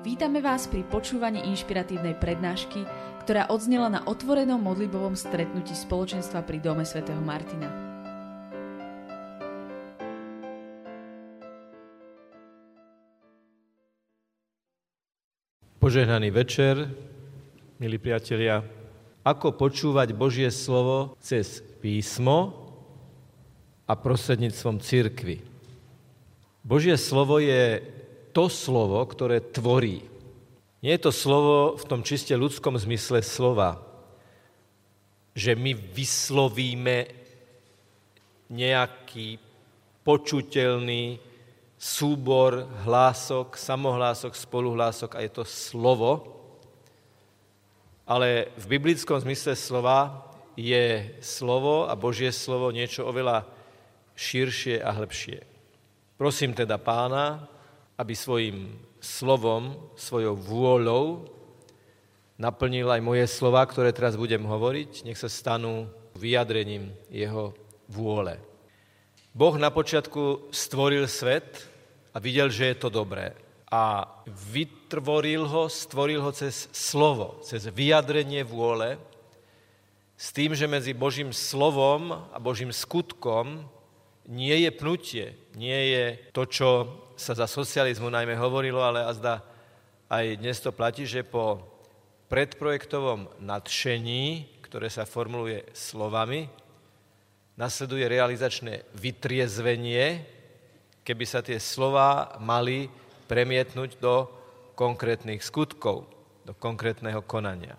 Vítame vás pri počúvaní inšpiratívnej prednášky, ktorá odznela na otvorenom modlibovom stretnutí spoločenstva pri Dome svätého Martina. Požehnaný večer, milí priatelia. Ako počúvať Božie slovo cez písmo a prostredníctvom církvy. Božie slovo je to slovo, ktoré tvorí. Nie je to slovo v tom čiste ľudskom zmysle slova, že my vyslovíme nejaký počuteľný súbor hlások, samohlások, spoluhlások a je to slovo. Ale v biblickom zmysle slova je slovo a Božie slovo niečo oveľa širšie a hĺbšie. Prosím teda pána, aby svojim slovom, svojou vôľou naplnil aj moje slova, ktoré teraz budem hovoriť, nech sa stanú vyjadrením jeho vôle. Boh na počiatku stvoril svet a videl, že je to dobré. A vytvoril ho, stvoril ho cez slovo, cez vyjadrenie vôle, s tým, že medzi Božím slovom a Božím skutkom nie je pnutie, nie je to, čo sa za socializmu najmä hovorilo, ale azda aj dnes to platí, že po predprojektovom nadšení, ktoré sa formuluje slovami, nasleduje realizačné vytriezvenie, keby sa tie slova mali premietnúť do konkrétnych skutkov, do konkrétneho konania.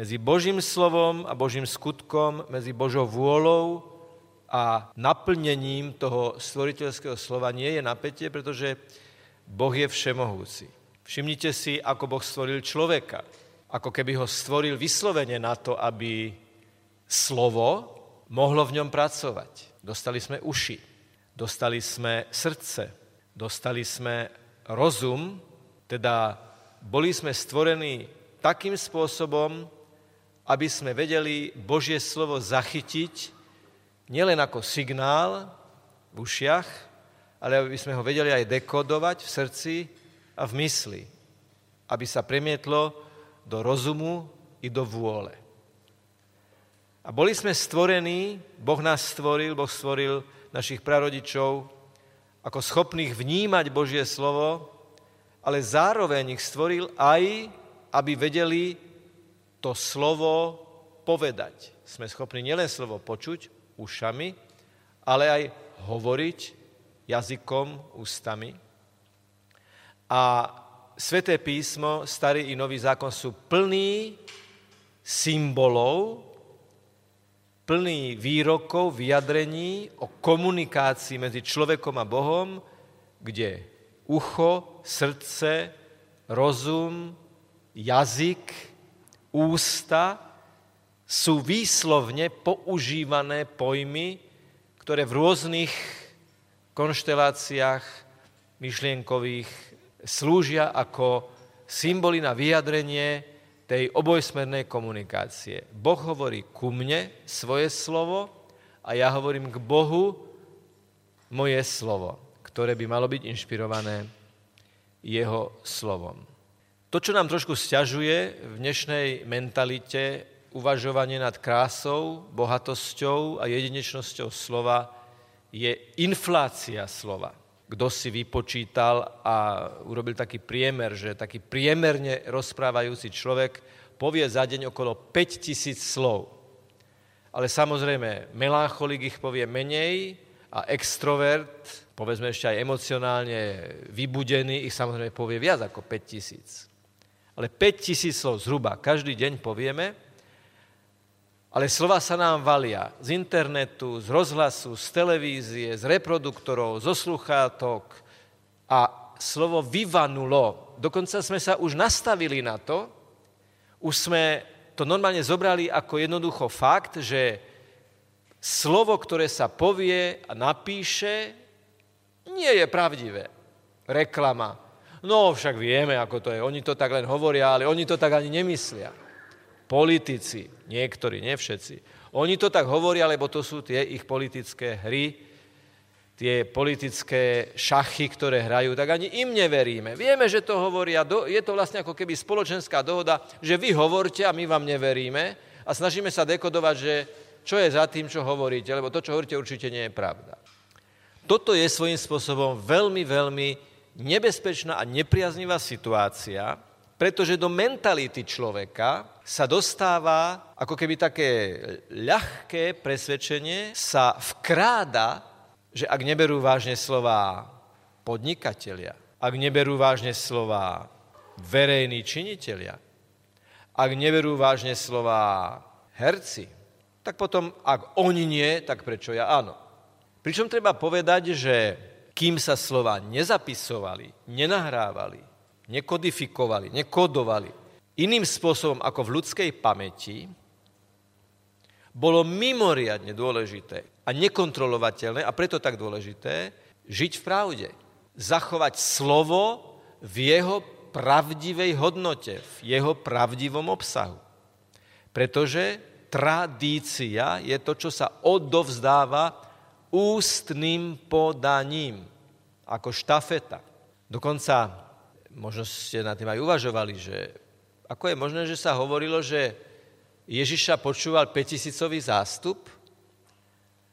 Medzi Božím slovom a Božím skutkom, medzi Božou vôľou a naplnením toho stvoriteľského slova nie je napätie, pretože Boh je všemohúci. Všimnite si, ako Boh stvoril človeka. Ako keby ho stvoril vyslovene na to, aby slovo mohlo v ňom pracovať. Dostali sme uši, dostali sme srdce, dostali sme rozum, teda boli sme stvorení takým spôsobom, aby sme vedeli Božie slovo zachytiť nielen ako signál v ušiach, ale aby sme ho vedeli aj dekodovať v srdci a v mysli, aby sa premietlo do rozumu i do vôle. A boli sme stvorení, Boh nás stvoril, Boh stvoril našich prarodičov ako schopných vnímať Božie slovo, ale zároveň ich stvoril aj, aby vedeli to slovo povedať. Sme schopní nielen slovo počuť, ušami, ale aj hovoriť jazykom, ústami. A Sveté písmo, Starý i Nový zákon sú plný symbolov, plný výrokov, vyjadrení o komunikácii medzi človekom a Bohom, kde ucho, srdce, rozum, jazyk, ústa sú výslovne používané pojmy, ktoré v rôznych konšteláciách myšlienkových slúžia ako symboly na vyjadrenie tej obojsmernej komunikácie. Boh hovorí ku mne svoje slovo a ja hovorím k Bohu moje slovo, ktoré by malo byť inšpirované jeho slovom. To, čo nám trošku stiažuje v dnešnej mentalite uvažovanie nad krásou, bohatosťou a jedinečnosťou slova je inflácia slova. Kto si vypočítal a urobil taký priemer, že taký priemerne rozprávajúci človek povie za deň okolo 5000 slov. Ale samozrejme, melancholik ich povie menej a extrovert, povedzme ešte aj emocionálne vybudený, ich samozrejme povie viac ako 5000. Ale 5000 slov zhruba každý deň povieme, ale slova sa nám valia z internetu, z rozhlasu, z televízie, z reproduktorov, zo sluchátok a slovo vyvanulo. Dokonca sme sa už nastavili na to, už sme to normálne zobrali ako jednoducho fakt, že slovo, ktoré sa povie a napíše, nie je pravdivé. Reklama. No však vieme, ako to je. Oni to tak len hovoria, ale oni to tak ani nemyslia politici, niektorí, nie všetci, oni to tak hovoria, lebo to sú tie ich politické hry, tie politické šachy, ktoré hrajú, tak ani im neveríme. Vieme, že to hovoria, je to vlastne ako keby spoločenská dohoda, že vy hovorte a my vám neveríme a snažíme sa dekodovať, že čo je za tým, čo hovoríte, lebo to, čo hovoríte, určite nie je pravda. Toto je svojím spôsobom veľmi, veľmi nebezpečná a nepriaznivá situácia, pretože do mentality človeka sa dostáva ako keby také ľahké presvedčenie, sa vkráda že ak neberú vážne slova podnikatelia, ak neberú vážne slova verejní činitelia, ak neberú vážne slova herci, tak potom, ak oni nie, tak prečo ja áno. Pričom treba povedať, že kým sa slova nezapisovali, nenahrávali, nekodifikovali, nekodovali iným spôsobom ako v ľudskej pamäti, bolo mimoriadne dôležité a nekontrolovateľné, a preto tak dôležité, žiť v pravde. Zachovať slovo v jeho pravdivej hodnote, v jeho pravdivom obsahu. Pretože tradícia je to, čo sa odovzdáva ústným podaním, ako štafeta. Dokonca, možno ste na tým aj uvažovali, že ako je možné, že sa hovorilo, že Ježiša počúval 5000 zástup,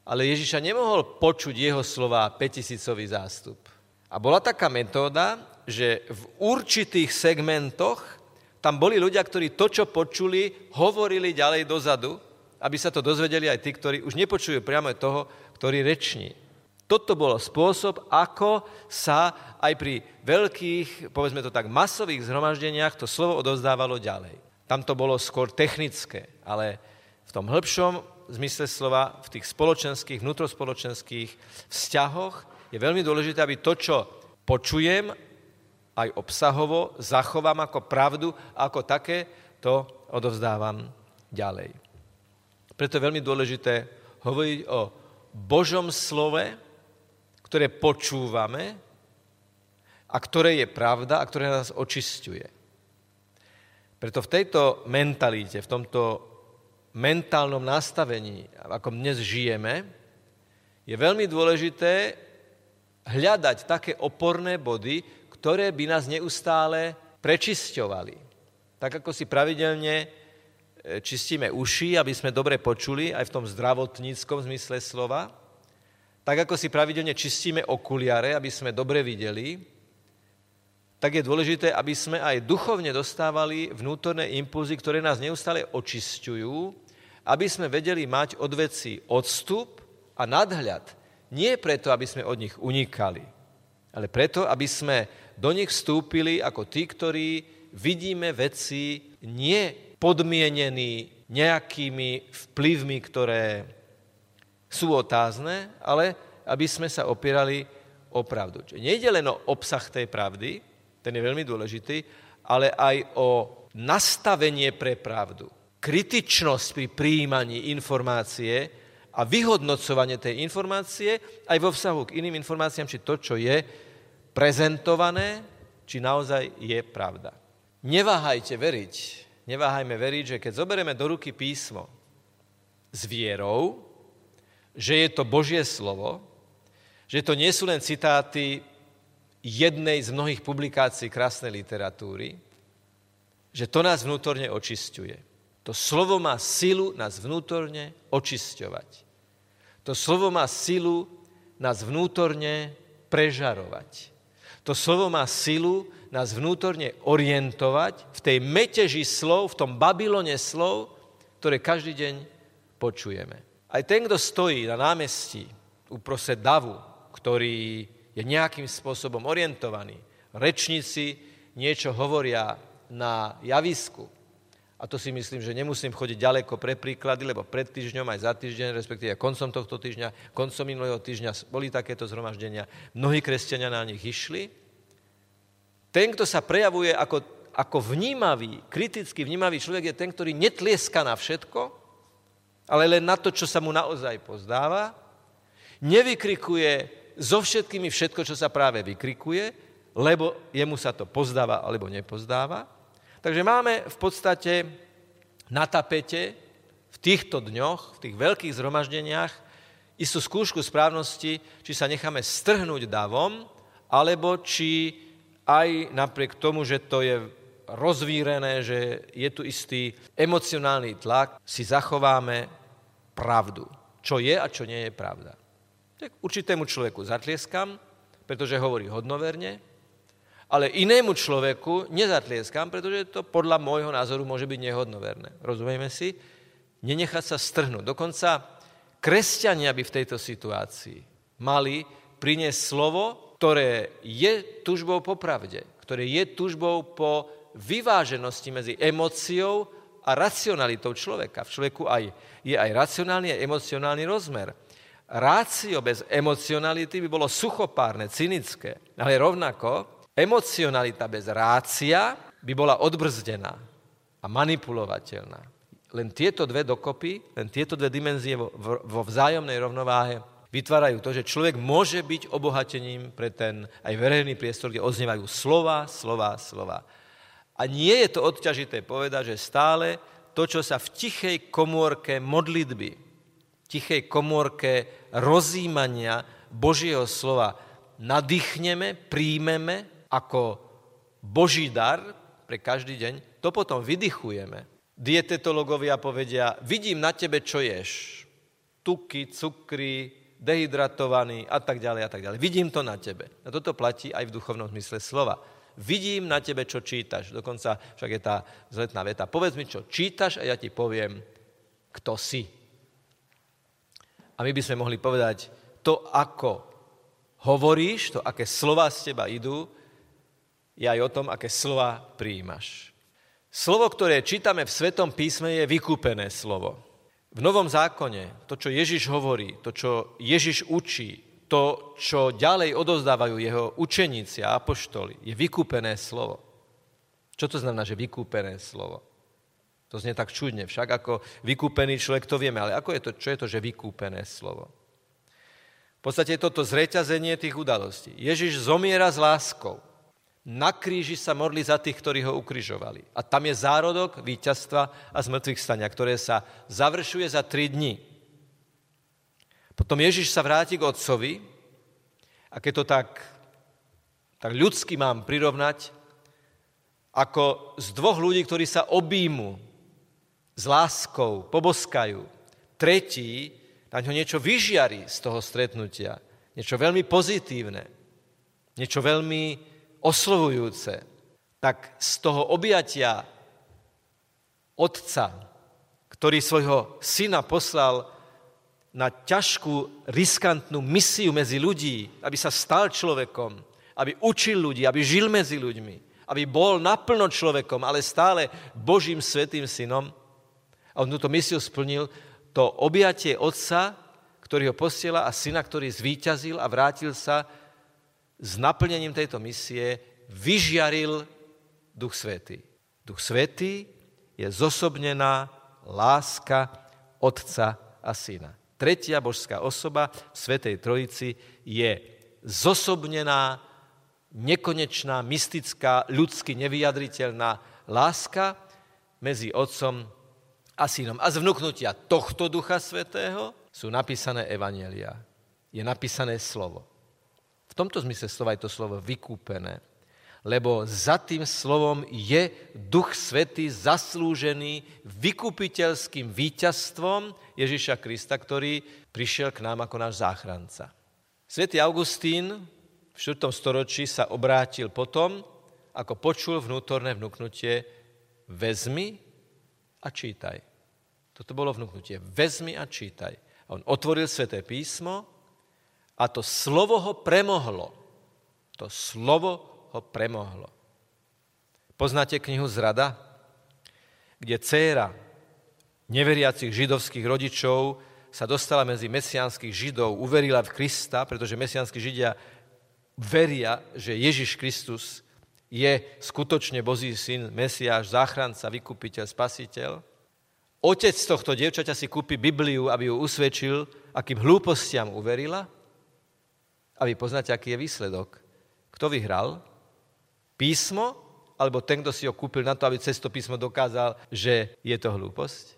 ale Ježiša nemohol počuť jeho slova 5000 zástup. A bola taká metóda, že v určitých segmentoch tam boli ľudia, ktorí to, čo počuli, hovorili ďalej dozadu, aby sa to dozvedeli aj tí, ktorí už nepočujú priamo toho, ktorý reční. Toto bol spôsob, ako sa aj pri veľkých, povedzme to tak, masových zhromaždeniach to slovo odovzdávalo ďalej. Tam to bolo skôr technické, ale v tom hĺbšom zmysle slova, v tých spoločenských, vnútrospoločenských vzťahoch je veľmi dôležité, aby to, čo počujem, aj obsahovo zachovám ako pravdu ako také, to odovzdávam ďalej. Preto je veľmi dôležité hovoriť o Božom slove, ktoré počúvame a ktoré je pravda a ktoré nás očistuje. Preto v tejto mentalite, v tomto mentálnom nastavení, ako dnes žijeme, je veľmi dôležité hľadať také oporné body, ktoré by nás neustále prečisťovali. Tak ako si pravidelne e, čistíme uši, aby sme dobre počuli, aj v tom zdravotníckom zmysle slova, tak ako si pravidelne čistíme okuliare, aby sme dobre videli, tak je dôležité, aby sme aj duchovne dostávali vnútorné impulzy, ktoré nás neustále očisťujú, aby sme vedeli mať od veci odstup a nadhľad. Nie preto, aby sme od nich unikali, ale preto, aby sme do nich vstúpili ako tí, ktorí vidíme veci nie podmienení nejakými vplyvmi, ktoré sú otázne, ale aby sme sa opierali o pravdu. Čiže nejde len o obsah tej pravdy, ten je veľmi dôležitý, ale aj o nastavenie pre pravdu. Kritičnosť pri príjmaní informácie a vyhodnocovanie tej informácie aj vo vzťahu k iným informáciám, či to, čo je prezentované, či naozaj je pravda. Neváhajte veriť, neváhajme veriť, že keď zoberieme do ruky písmo s vierou, že je to Božie slovo, že to nie sú len citáty jednej z mnohých publikácií krásnej literatúry, že to nás vnútorne očisťuje. To slovo má silu nás vnútorne očisťovať. To slovo má silu nás vnútorne prežarovať. To slovo má silu nás vnútorne orientovať v tej meteži slov, v tom Babylone slov, ktoré každý deň počujeme. Aj ten, kto stojí na námestí uprostred davu, ktorý je nejakým spôsobom orientovaný. Rečníci niečo hovoria na javisku. A to si myslím, že nemusím chodiť ďaleko pre príklady, lebo pred týždňom aj za týždeň, respektíve koncom tohto týždňa, koncom minulého týždňa boli takéto zhromaždenia. Mnohí kresťania na nich išli. Ten, kto sa prejavuje ako, ako vnímavý, kriticky vnímavý človek, je ten, ktorý netlieska na všetko, ale len na to, čo sa mu naozaj pozdáva, nevykrikuje so všetkými všetko, čo sa práve vykrikuje, lebo jemu sa to pozdáva alebo nepozdáva. Takže máme v podstate na tapete v týchto dňoch, v tých veľkých zhromaždeniach, istú skúšku správnosti, či sa necháme strhnúť davom, alebo či aj napriek tomu, že to je rozvírené, že je tu istý emocionálny tlak, si zachováme pravdu. Čo je a čo nie je pravda. Tak určitému človeku zatlieskam, pretože hovorí hodnoverne, ale inému človeku nezatlieskam, pretože to podľa môjho názoru môže byť nehodnoverné. Rozumieme si? Nenechať sa strhnúť. Dokonca kresťania by v tejto situácii mali priniesť slovo, ktoré je tužbou po pravde, ktoré je tužbou po vyváženosti medzi emóciou a racionalitou človeka. V človeku aj, je aj racionálny a emocionálny rozmer. Rácio bez emocionality by bolo suchopárne, cynické, ale rovnako Emocionalita bez rácia by bola odbrzdená a manipulovateľná. Len tieto dve dokopy, len tieto dve dimenzie vo, vo vzájomnej rovnováhe vytvárajú to, že človek môže byť obohatením pre ten aj verejný priestor, kde oznievajú slova, slova, slova. A nie je to odťažité povedať, že stále to, čo sa v tichej komórke modlitby, tichej komórke rozímania Božieho slova nadýchneme, príjmeme ako Boží dar pre každý deň, to potom vydychujeme. Dietetológovia povedia, vidím na tebe, čo ješ. Tuky, cukry, dehydratovaný a tak ďalej a tak ďalej. Vidím to na tebe. A toto platí aj v duchovnom zmysle slova. Vidím na tebe, čo čítaš. Dokonca však je tá zletná veta. Povedz mi, čo čítaš a ja ti poviem, kto si. A my by sme mohli povedať, to, ako hovoríš, to, aké slova z teba idú, je aj o tom, aké slova prijímaš. Slovo, ktoré čítame v Svetom písme, je vykúpené slovo. V Novom zákone, to, čo Ježiš hovorí, to, čo Ježiš učí, to, čo ďalej odozdávajú jeho učeníci a apoštoli, je vykúpené slovo. Čo to znamená, že vykúpené slovo? To znie tak čudne, však ako vykúpený človek to vieme, ale ako je to, čo je to, že vykúpené slovo? V podstate je toto zreťazenie tých udalostí. Ježiš zomiera s láskou na kríži sa modli za tých, ktorí ho ukrižovali. A tam je zárodok víťazstva a zmrtvých stania, ktoré sa završuje za tri dni. Potom Ježiš sa vráti k otcovi a keď to tak, tak ľudsky mám prirovnať, ako z dvoch ľudí, ktorí sa objímu s láskou, poboskajú. Tretí na ňo niečo vyžiari z toho stretnutia. Niečo veľmi pozitívne. Niečo veľmi oslovujúce, tak z toho objatia otca, ktorý svojho syna poslal na ťažkú, riskantnú misiu medzi ľudí, aby sa stal človekom, aby učil ľudí, aby žil medzi ľuďmi, aby bol naplno človekom, ale stále Božím svetým synom. A on túto misiu splnil, to objatie otca, ktorý ho posiela a syna, ktorý zvíťazil a vrátil sa s naplnením tejto misie vyžiaril Duch Svetý. Duch Svetý je zosobnená láska Otca a Syna. Tretia božská osoba Svetej Trojici je zosobnená, nekonečná, mystická, ľudsky nevyjadriteľná láska medzi Otcom a Synom. A z vnúknutia tohto Ducha Svetého sú napísané evanelia. Je napísané slovo tomto zmysle slova je to slovo vykúpené. Lebo za tým slovom je Duch Svetý zaslúžený vykupiteľským víťazstvom Ježiša Krista, ktorý prišiel k nám ako náš záchranca. Svetý Augustín v 4. storočí sa obrátil potom, ako počul vnútorné vnúknutie vezmi a čítaj. Toto bolo vnúknutie. Vezmi a čítaj. A on otvoril Sveté písmo a to slovo ho premohlo. To slovo ho premohlo. Poznáte knihu Zrada? Kde dcéra neveriacich židovských rodičov sa dostala medzi mesiánskych židov, uverila v Krista, pretože mesiánskych židia veria, že Ježiš Kristus je skutočne Boží syn, Mesiáš, záchranca, vykupiteľ, spasiteľ. Otec tohto dievčaťa si kúpi Bibliu, aby ju usvedčil, akým hlúpostiam uverila – a vy poznáte, aký je výsledok. Kto vyhral? Písmo, alebo ten, kto si ho kúpil na to, aby cez to písmo dokázal, že je to hlúposť?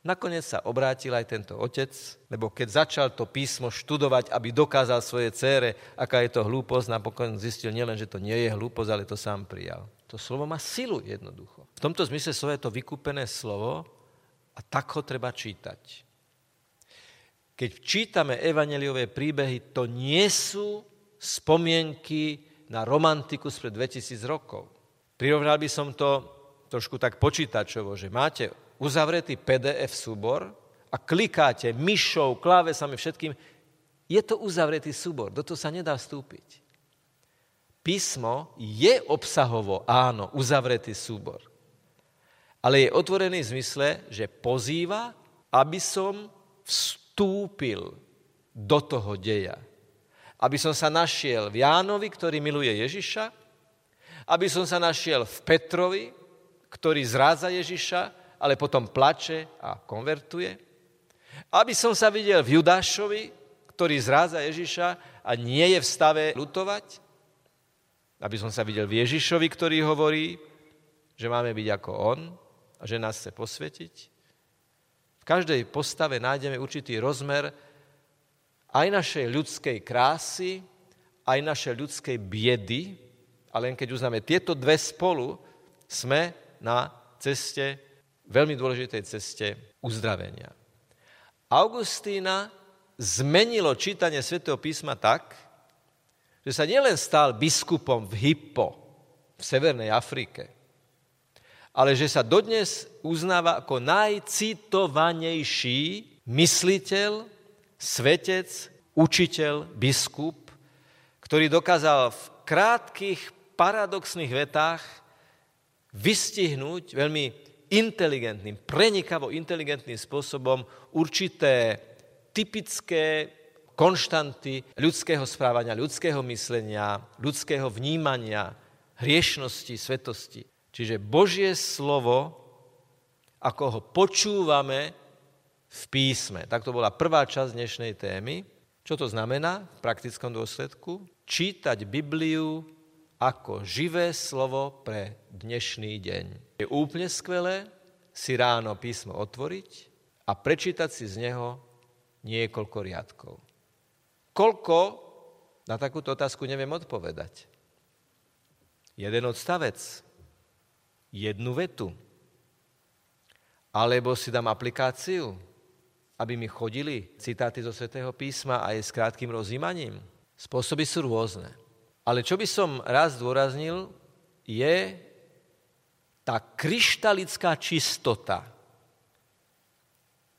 Nakoniec sa obrátil aj tento otec, lebo keď začal to písmo študovať, aby dokázal svoje cére, aká je to hlúposť, napokon zistil nielen, že to nie je hlúposť, ale to sám prijal. To slovo má silu jednoducho. V tomto zmysle slovo je to vykúpené slovo a tak ho treba čítať. Keď čítame evaneliové príbehy, to nie sú spomienky na romantiku spred 2000 rokov. Prirovnal by som to trošku tak počítačovo, že máte uzavretý PDF súbor a klikáte myšou, klávesami, všetkým, je to uzavretý súbor, do toho sa nedá vstúpiť. Písmo je obsahovo, áno, uzavretý súbor. Ale je otvorený v zmysle, že pozýva, aby som vstúpil do toho deja. Aby som sa našiel v Jánovi, ktorý miluje Ježiša, aby som sa našiel v Petrovi, ktorý zrádza Ježiša, ale potom plače a konvertuje. Aby som sa videl v Judášovi, ktorý zráza Ježiša a nie je v stave lutovať. Aby som sa videl v Ježišovi, ktorý hovorí, že máme byť ako on a že nás chce posvetiť. V každej postave nájdeme určitý rozmer aj našej ľudskej krásy, aj našej ľudskej biedy, ale len keď uznáme tieto dve spolu, sme na ceste veľmi dôležitej ceste uzdravenia. Augustína zmenilo čítanie svätého písma tak, že sa nielen stal biskupom v Hippo, v Severnej Afrike, ale že sa dodnes uznáva ako najcitovanejší mysliteľ, svetec, učiteľ, biskup, ktorý dokázal v krátkých, paradoxných vetách vystihnúť veľmi inteligentným, prenikavo inteligentným spôsobom určité typické konštanty ľudského správania, ľudského myslenia, ľudského vnímania, hriešnosti, svetosti. Čiže Božie slovo, ako ho počúvame v písme. Tak to bola prvá časť dnešnej témy. Čo to znamená v praktickom dôsledku? Čítať Bibliu ako živé slovo pre dnešný deň. Je úplne skvelé si ráno písmo otvoriť a prečítať si z neho niekoľko riadkov. Koľko na takúto otázku neviem odpovedať. Jeden odstavec, jednu vetu. Alebo si dám aplikáciu, aby mi chodili citáty zo Svetého písma aj s krátkým rozímaním. Spôsoby sú rôzne. Ale čo by som raz zdôraznil, je tá kryštalická čistota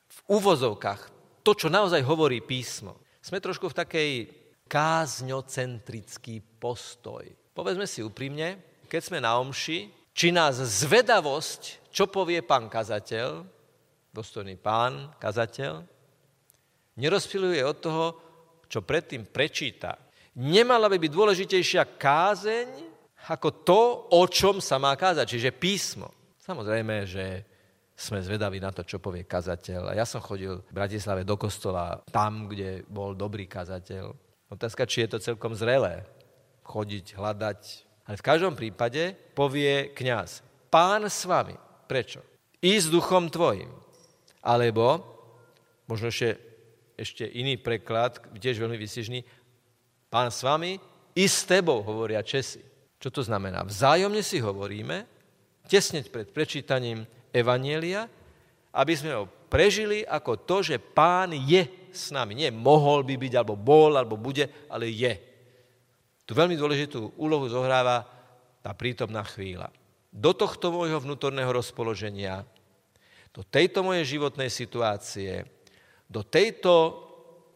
v úvozovkách, to, čo naozaj hovorí písmo. Sme trošku v takej kázňocentrický postoj. Povedzme si úprimne, keď sme na omši, či nás zvedavosť, čo povie pán kazateľ, dostojný pán kazateľ, nerozpiluje od toho, čo predtým prečíta nemala by byť dôležitejšia kázeň ako to, o čom sa má kázať, čiže písmo. Samozrejme, že sme zvedaví na to, čo povie kazateľ. A ja som chodil v Bratislave do kostola, tam, kde bol dobrý kazateľ. Otázka, či je to celkom zrelé. Chodiť, hľadať. Ale v každom prípade povie kňaz, pán s vami. Prečo? I s duchom tvojim. Alebo, možno ešte, ešte iný preklad, tiež veľmi vysižný, Pán s vami i s tebou, hovoria Česi. Čo to znamená? Vzájomne si hovoríme, tesne pred prečítaním Evanielia, aby sme ho prežili ako to, že pán je s nami. Nie mohol by byť, alebo bol, alebo bude, ale je. Tu veľmi dôležitú úlohu zohráva tá prítomná chvíľa. Do tohto môjho vnútorného rozpoloženia, do tejto mojej životnej situácie, do tejto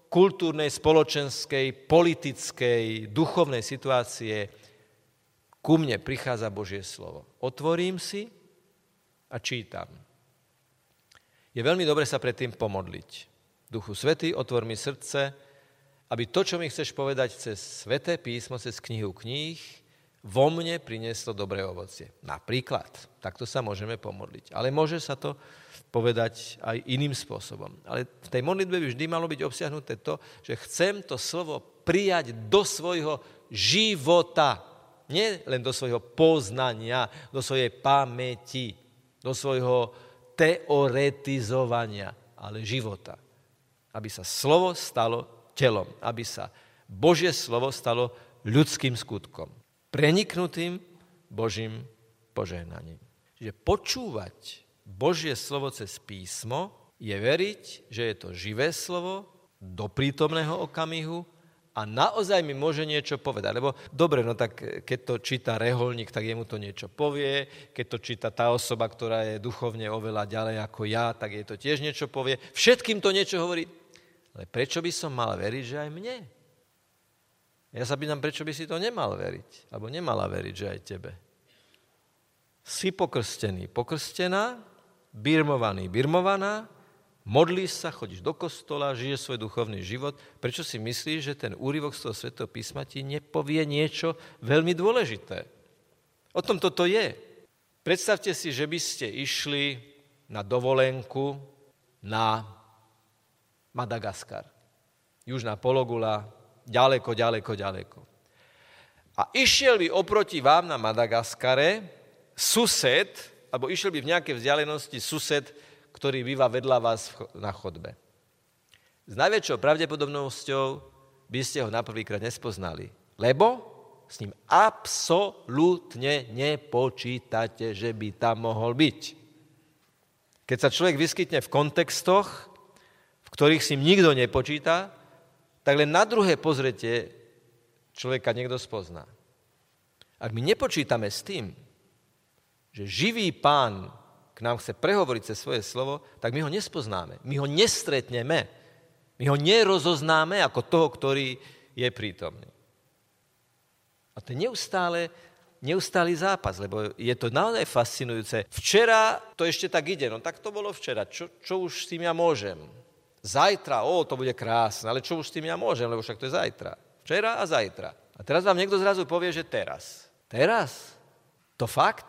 kultúrnej, spoločenskej, politickej, duchovnej situácie ku mne prichádza Božie slovo. Otvorím si a čítam. Je veľmi dobre sa predtým pomodliť. Duchu Svety, otvor mi srdce, aby to, čo mi chceš povedať cez Sveté písmo, cez knihu kníh, vo mne prinieslo dobré ovocie. Napríklad, takto sa môžeme pomodliť. Ale môže sa to povedať aj iným spôsobom. Ale v tej modlitbe by vždy malo byť obsiahnuté to, že chcem to slovo prijať do svojho života. Nie len do svojho poznania, do svojej pamäti, do svojho teoretizovania, ale života. Aby sa slovo stalo telom, aby sa Božie slovo stalo ľudským skutkom, preniknutým Božím požehnaním. Čiže počúvať Božie slovo cez písmo je veriť, že je to živé slovo do prítomného okamihu a naozaj mi môže niečo povedať. Lebo dobre, no tak keď to číta reholník, tak jemu to niečo povie, keď to číta tá osoba, ktorá je duchovne oveľa ďalej ako ja, tak jej to tiež niečo povie. Všetkým to niečo hovorí. Ale prečo by som mal veriť, že aj mne? Ja sa pýtam, prečo by si to nemal veriť? Alebo nemala veriť, že aj tebe? Si pokrstený, pokrstená, birmovaný, birmovaná, modlíš sa, chodíš do kostola, žiješ svoj duchovný život, prečo si myslíš, že ten úryvok z toho svetého písma ti nepovie niečo veľmi dôležité? O tom toto je. Predstavte si, že by ste išli na dovolenku na Madagaskar. Južná pologula, ďaleko, ďaleko, ďaleko. A išiel by oproti vám na Madagaskare sused, alebo išiel by v nejakej vzdialenosti sused, ktorý býva vedľa vás na chodbe. S najväčšou pravdepodobnosťou by ste ho na prvýkrát nespoznali, lebo s ním absolútne nepočítate, že by tam mohol byť. Keď sa človek vyskytne v kontextoch, v ktorých si nikto nepočíta, tak len na druhé pozretie človeka niekto spozná. Ak my nepočítame s tým, že živý pán k nám chce prehovoriť cez svoje slovo, tak my ho nespoznáme. My ho nestretneme. My ho nerozoznáme ako toho, ktorý je prítomný. A to je neustále, neustály zápas, lebo je to naozaj fascinujúce. Včera to ešte tak ide, no tak to bolo včera. Čo, čo už s tým ja môžem? Zajtra, o, to bude krásne, ale čo už s tým ja môžem, lebo však to je zajtra. Včera a zajtra. A teraz vám niekto zrazu povie, že teraz. Teraz? To fakt?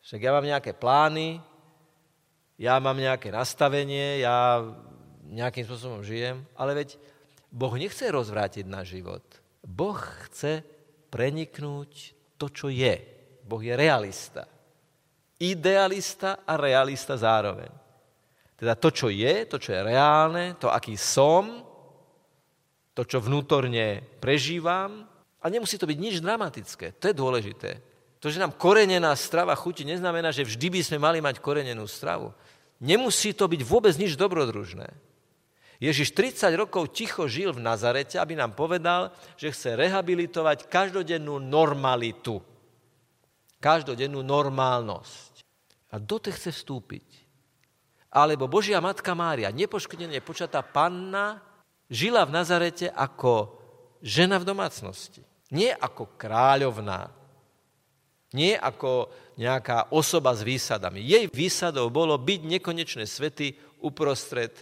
Však ja mám nejaké plány, ja mám nejaké nastavenie, ja nejakým spôsobom žijem, ale veď Boh nechce rozvrátiť náš život. Boh chce preniknúť to, čo je. Boh je realista. Idealista a realista zároveň. Teda to, čo je, to, čo je reálne, to, aký som, to, čo vnútorne prežívam. A nemusí to byť nič dramatické. To je dôležité. To, že nám korenená strava chutí, neznamená, že vždy by sme mali mať korenenú stravu. Nemusí to byť vôbec nič dobrodružné. Ježiš 30 rokov ticho žil v Nazarete, aby nám povedal, že chce rehabilitovať každodennú normalitu. Každodennú normálnosť. A do tej chce vstúpiť. Alebo Božia Matka Mária, nepoškodenie počatá panna, žila v Nazarete ako žena v domácnosti. Nie ako kráľovná, nie ako nejaká osoba s výsadami. Jej výsadou bolo byť nekonečné svety uprostred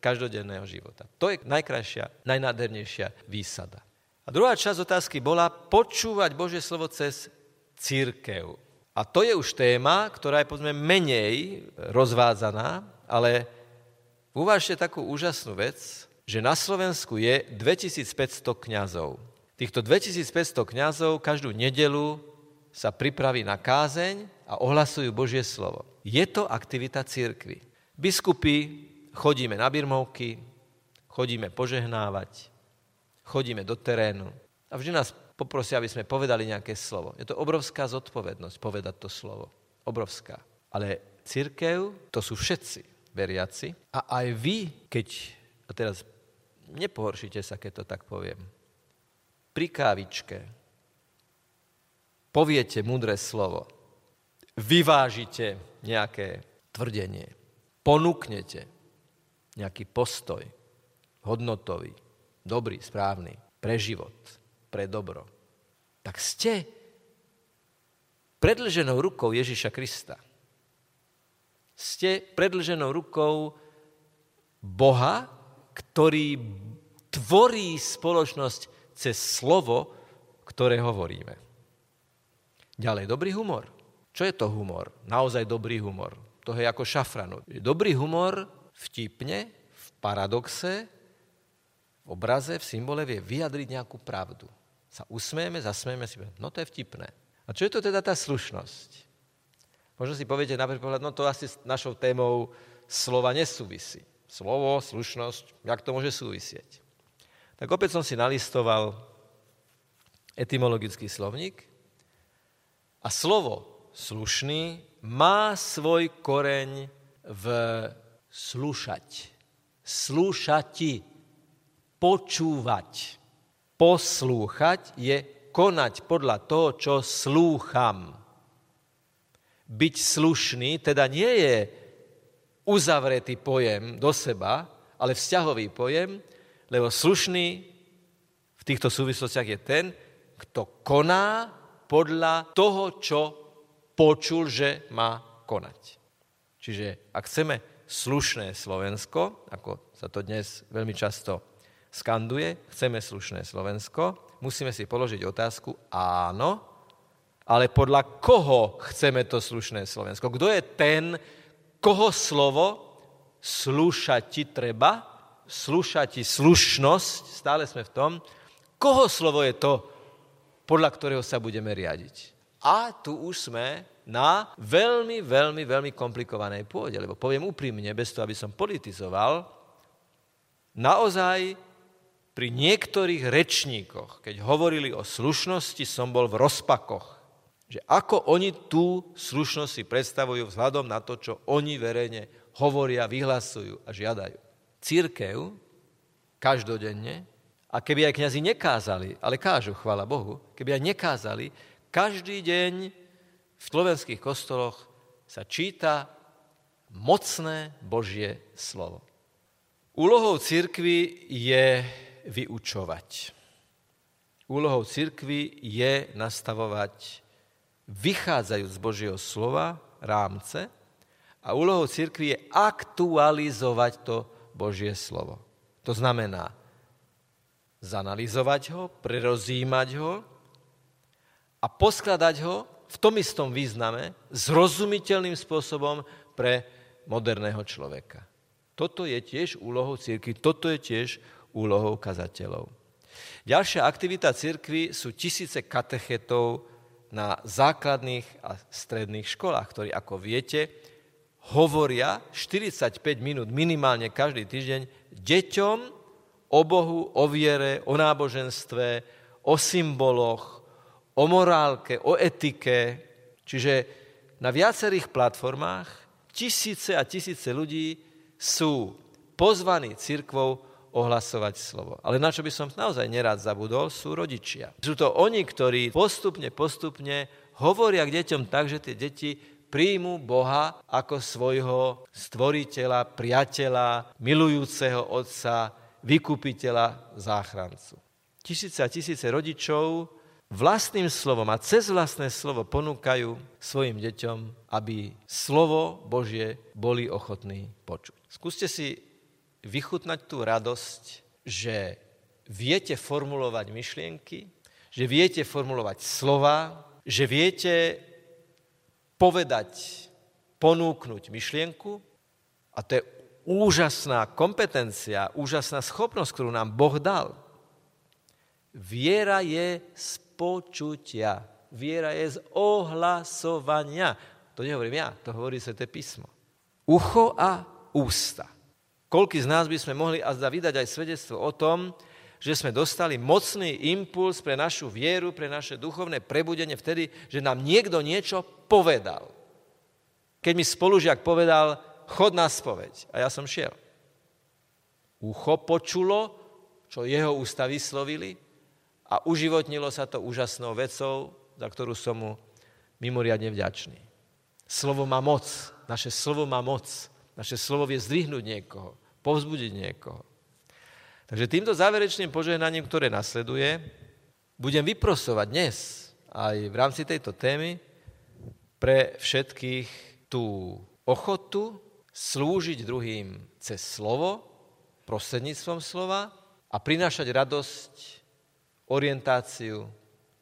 každodenného života. To je najkrajšia, najnádhernejšia výsada. A druhá časť otázky bola počúvať Božie slovo cez církev. A to je už téma, ktorá je povedzme menej rozvádzaná, ale uvážte takú úžasnú vec, že na Slovensku je 2500 kňazov. Týchto 2500 kňazov každú nedelu sa pripraví na kázeň a ohlasujú Božie slovo. Je to aktivita církvy. Biskupy chodíme na birmovky, chodíme požehnávať, chodíme do terénu a vždy nás poprosia, aby sme povedali nejaké slovo. Je to obrovská zodpovednosť povedať to slovo. Obrovská. Ale církev, to sú všetci veriaci. A aj vy, keď, a teraz nepohoršite sa, keď to tak poviem, pri kávičke, poviete mudré slovo, vyvážite nejaké tvrdenie, ponúknete nejaký postoj, hodnotový, dobrý, správny, pre život, pre dobro, tak ste predlženou rukou Ježiša Krista. Ste predlženou rukou Boha, ktorý tvorí spoločnosť cez slovo, ktoré hovoríme. Ďalej, dobrý humor. Čo je to humor? Naozaj dobrý humor. To je ako šafranu. Dobrý humor vtipne, v paradoxe, v obraze, v symbole vie vyjadriť nejakú pravdu. Sa usmejeme, zasmejeme si, no to je vtipné. A čo je to teda tá slušnosť? Možno si poviete na prvý pohľad, no to asi s našou témou slova nesúvisí. Slovo, slušnosť, jak to môže súvisieť? Tak opäť som si nalistoval etymologický slovník a slovo slušný má svoj koreň v slušať. Slúšati, počúvať. Poslúchať je konať podľa toho, čo slúcham. Byť slušný teda nie je uzavretý pojem do seba, ale vzťahový pojem, lebo slušný v týchto súvislostiach je ten, kto koná podľa toho, čo počul, že má konať. Čiže ak chceme slušné Slovensko, ako sa to dnes veľmi často skanduje, chceme slušné Slovensko, musíme si položiť otázku, áno, ale podľa koho chceme to slušné Slovensko? Kto je ten, koho slovo slúšať ti treba, slúšať ti slušnosť, stále sme v tom, koho slovo je to, podľa ktorého sa budeme riadiť. A tu už sme na veľmi, veľmi, veľmi komplikovanej pôde, lebo poviem úprimne, bez toho, aby som politizoval, naozaj pri niektorých rečníkoch, keď hovorili o slušnosti, som bol v rozpakoch. Že ako oni tú slušnosť si predstavujú vzhľadom na to, čo oni verejne hovoria, vyhlasujú a žiadajú církev každodenne, a keby aj kniazy nekázali, ale kážu, chvála Bohu, keby aj nekázali, každý deň v slovenských kostoloch sa číta mocné Božie slovo. Úlohou církvy je vyučovať. Úlohou církvy je nastavovať, vychádzajúc z Božieho slova, rámce, a úlohou církvy je aktualizovať to Božie slovo. To znamená zanalizovať ho, prerozímať ho a poskladať ho v tom istom význame zrozumiteľným spôsobom pre moderného človeka. Toto je tiež úlohou církvy, toto je tiež úlohou kazateľov. Ďalšia aktivita církvy sú tisíce katechetov na základných a stredných školách, ktorí, ako viete, hovoria 45 minút minimálne každý týždeň deťom o Bohu, o viere, o náboženstve, o symboloch, o morálke, o etike. Čiže na viacerých platformách tisíce a tisíce ľudí sú pozvaní církvou ohlasovať slovo. Ale na čo by som naozaj nerád zabudol, sú rodičia. Sú to oni, ktorí postupne, postupne hovoria k deťom tak, že tie deti príjmu Boha ako svojho stvoriteľa, priateľa, milujúceho otca, vykupiteľa, záchrancu. Tisíce a tisíce rodičov vlastným slovom a cez vlastné slovo ponúkajú svojim deťom, aby slovo Božie boli ochotní počuť. Skúste si vychutnať tú radosť, že viete formulovať myšlienky, že viete formulovať slova, že viete povedať, ponúknuť myšlienku a to je úžasná kompetencia, úžasná schopnosť, ktorú nám Boh dal. Viera je z počutia. Viera je z ohlasovania. To nehovorím ja, to hovorí Sveté písmo. Ucho a ústa. Koľký z nás by sme mohli a zda vydať aj svedectvo o tom, že sme dostali mocný impuls pre našu vieru, pre naše duchovné prebudenie vtedy, že nám niekto niečo povedal. Keď mi spolužiak povedal, chod na spoveď. A ja som šiel. Ucho počulo, čo jeho ústa vyslovili a uživotnilo sa to úžasnou vecou, za ktorú som mu mimoriadne vďačný. Slovo má moc. Naše slovo má moc. Naše slovo vie zdvihnúť niekoho, povzbudiť niekoho. Takže týmto záverečným požehnaním, ktoré nasleduje, budem vyprosovať dnes aj v rámci tejto témy pre všetkých tú ochotu slúžiť druhým cez slovo, prostredníctvom slova a prinášať radosť, orientáciu,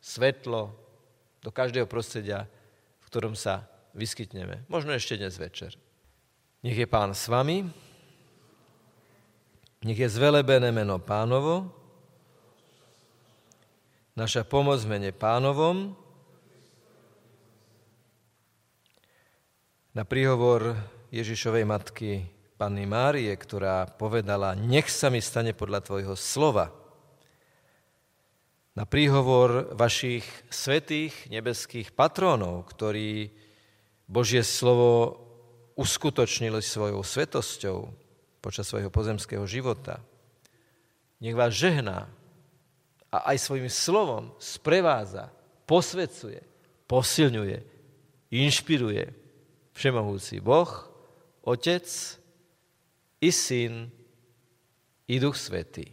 svetlo do každého prostredia, v ktorom sa vyskytneme. Možno ešte dnes večer. Nech je pán s vami, nech je zvelebené meno pánovo, naša pomoc mene pánovom, na príhovor Ježišovej matky Panny Márie, ktorá povedala, nech sa mi stane podľa Tvojho slova. Na príhovor vašich svetých nebeských patrónov, ktorí Božie slovo uskutočnili svojou svetosťou počas svojho pozemského života. Nech vás žehná a aj svojim slovom sprevádza, posvedcuje, posilňuje, inšpiruje Všemohúci Boh, Otec i Syn i Duch Svetý.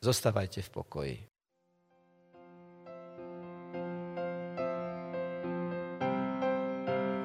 Zostávajte v pokoji.